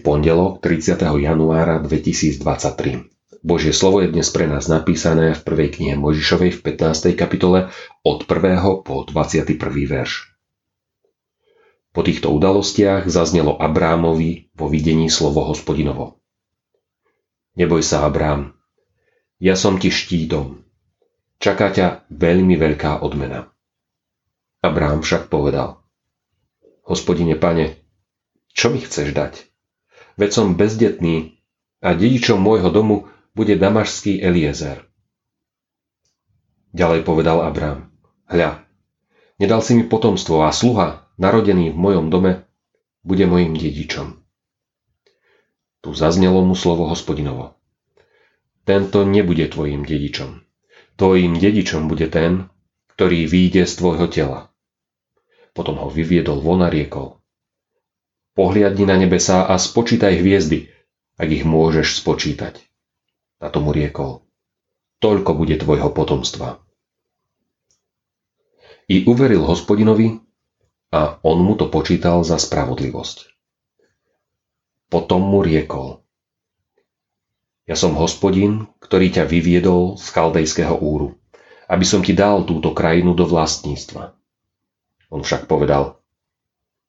pondelok 30. januára 2023. Božie slovo je dnes pre nás napísané v prvej knihe Mojžišovej v 15. kapitole od 1. po 21. verš. Po týchto udalostiach zaznelo Abrámovi vo videní slovo hospodinovo. Neboj sa, Abrám, ja som ti štítom. Čaká ťa veľmi veľká odmena. Abrám však povedal. Hospodine pane, čo mi chceš dať? Veď som bezdetný a dedičom môjho domu bude damašský Eliezer. Ďalej povedal Abrám, hľa, nedal si mi potomstvo a sluha, narodený v mojom dome, bude mojim dedičom. Tu zaznelo mu slovo hospodinovo. Tento nebude tvojim dedičom. Tvojim dedičom bude ten, ktorý výjde z tvojho tela. Potom ho vyviedol von a riekol. Pohliadni na nebesá a spočítaj hviezdy, ak ich môžeš spočítať. A tomu riekol, toľko bude tvojho potomstva. I uveril hospodinovi a on mu to počítal za spravodlivosť. Potom mu riekol, ja som hospodin, ktorý ťa vyviedol z chaldejského úru, aby som ti dal túto krajinu do vlastníctva. On však povedal,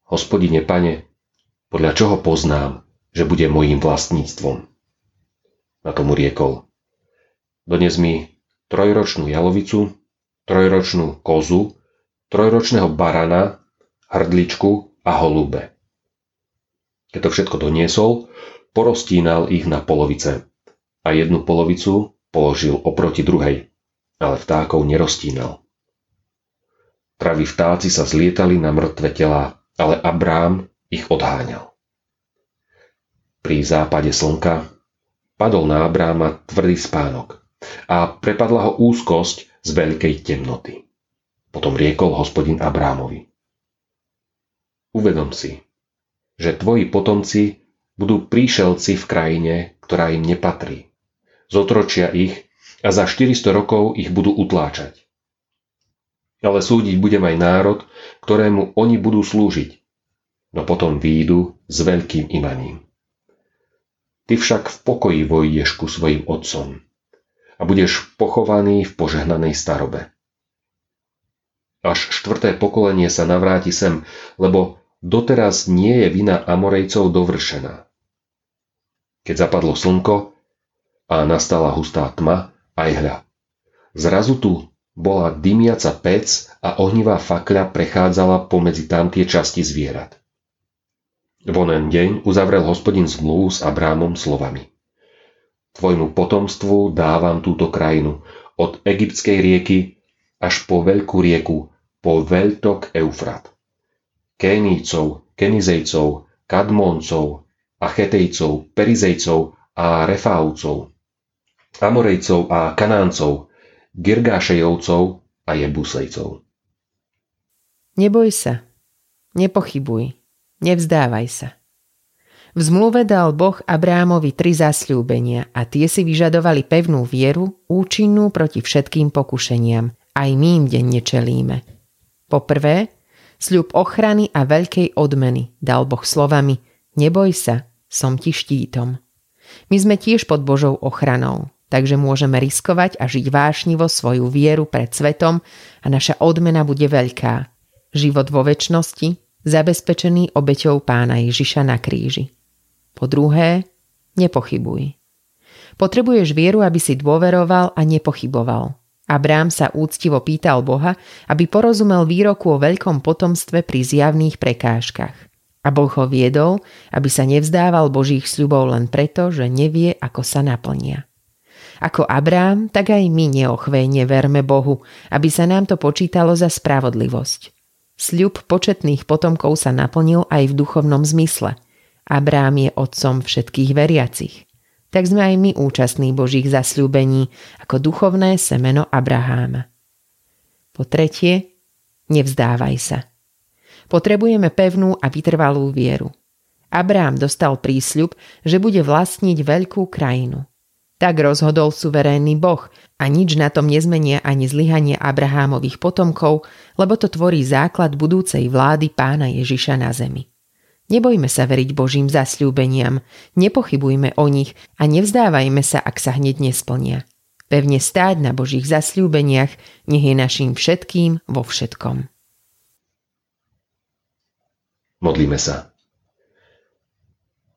hospodine pane, podľa čoho poznám, že bude mojím vlastníctvom? Na tomu riekol. Dones mi trojročnú jalovicu, trojročnú kozu, trojročného barana, hrdličku a holube. Keď to všetko doniesol, porostínal ich na polovice a jednu polovicu položil oproti druhej, ale vtákov nerostínal. Praví vtáci sa zlietali na mŕtve telá, ale Abrám ich odháňal. Pri západe slnka Padol na Abráma tvrdý spánok a prepadla ho úzkosť z veľkej temnoty. Potom riekol hospodin Abrámovi. Uvedom si, že tvoji potomci budú príšelci v krajine, ktorá im nepatrí. Zotročia ich a za 400 rokov ich budú utláčať. Ale súdiť budem aj národ, ktorému oni budú slúžiť, no potom výjdu s veľkým imaním. Ty však v pokoji vojdeš ku svojim otcom a budeš pochovaný v požehnanej starobe. Až štvrté pokolenie sa navráti sem, lebo doteraz nie je vina Amorejcov dovršená. Keď zapadlo slnko a nastala hustá tma, aj hľa. Zrazu tu bola dymiaca pec a ohnivá fakľa prechádzala pomedzi tamtie časti zvierat. V onen deň uzavrel hospodin zmluvu s Abrámom slovami. Tvojmu potomstvu dávam túto krajinu, od egyptskej rieky až po veľkú rieku, po veľtok Eufrat. Kénícov, Kenizejcov, Kadmóncov, Achetejcov, Perizejcov a Refáuvcov, Amorejcov a Kanáncov, Girgášejovcov a Jebusejcov. Neboj sa, nepochybuj, Nevzdávaj sa. V zmluve dal Boh Abrámovi tri zasľúbenia a tie si vyžadovali pevnú vieru, účinnú proti všetkým pokušeniam. Aj my im denne čelíme. Poprvé, sľub ochrany a veľkej odmeny dal Boh slovami Neboj sa, som ti štítom. My sme tiež pod Božou ochranou, takže môžeme riskovať a žiť vášnivo svoju vieru pred svetom a naša odmena bude veľká. Život vo väčšnosti, zabezpečený obeťou pána Ježiša na kríži. Po druhé, nepochybuj. Potrebuješ vieru, aby si dôveroval a nepochyboval. Abrám sa úctivo pýtal Boha, aby porozumel výroku o veľkom potomstve pri zjavných prekážkach. A Boh ho viedol, aby sa nevzdával Božích sľubov len preto, že nevie, ako sa naplnia. Ako Abrám, tak aj my neochvejne verme Bohu, aby sa nám to počítalo za spravodlivosť. Sľub početných potomkov sa naplnil aj v duchovnom zmysle. Abrám je otcom všetkých veriacich. Tak sme aj my účastní Božích zasľúbení ako duchovné semeno Abraháma. Po tretie, nevzdávaj sa. Potrebujeme pevnú a vytrvalú vieru. Abrám dostal prísľub, že bude vlastniť veľkú krajinu. Tak rozhodol suverénny Boh a nič na tom nezmenia ani zlyhanie Abrahámových potomkov, lebo to tvorí základ budúcej vlády pána Ježiša na zemi. Nebojme sa veriť Božím zasľúbeniam, nepochybujme o nich a nevzdávajme sa, ak sa hneď nesplnia. Pevne stáť na Božích zasľúbeniach, nech je našim všetkým vo všetkom. Modlíme sa.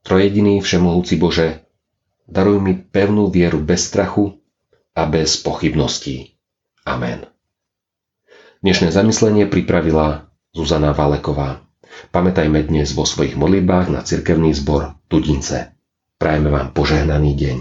Trojediný všemohúci Bože, daruj mi pevnú vieru bez strachu a bez pochybností. Amen. Dnešné zamyslenie pripravila Zuzana Valeková. Pamätajme dnes vo svojich modlibách na cirkevný zbor Tudince. Prajeme vám požehnaný deň.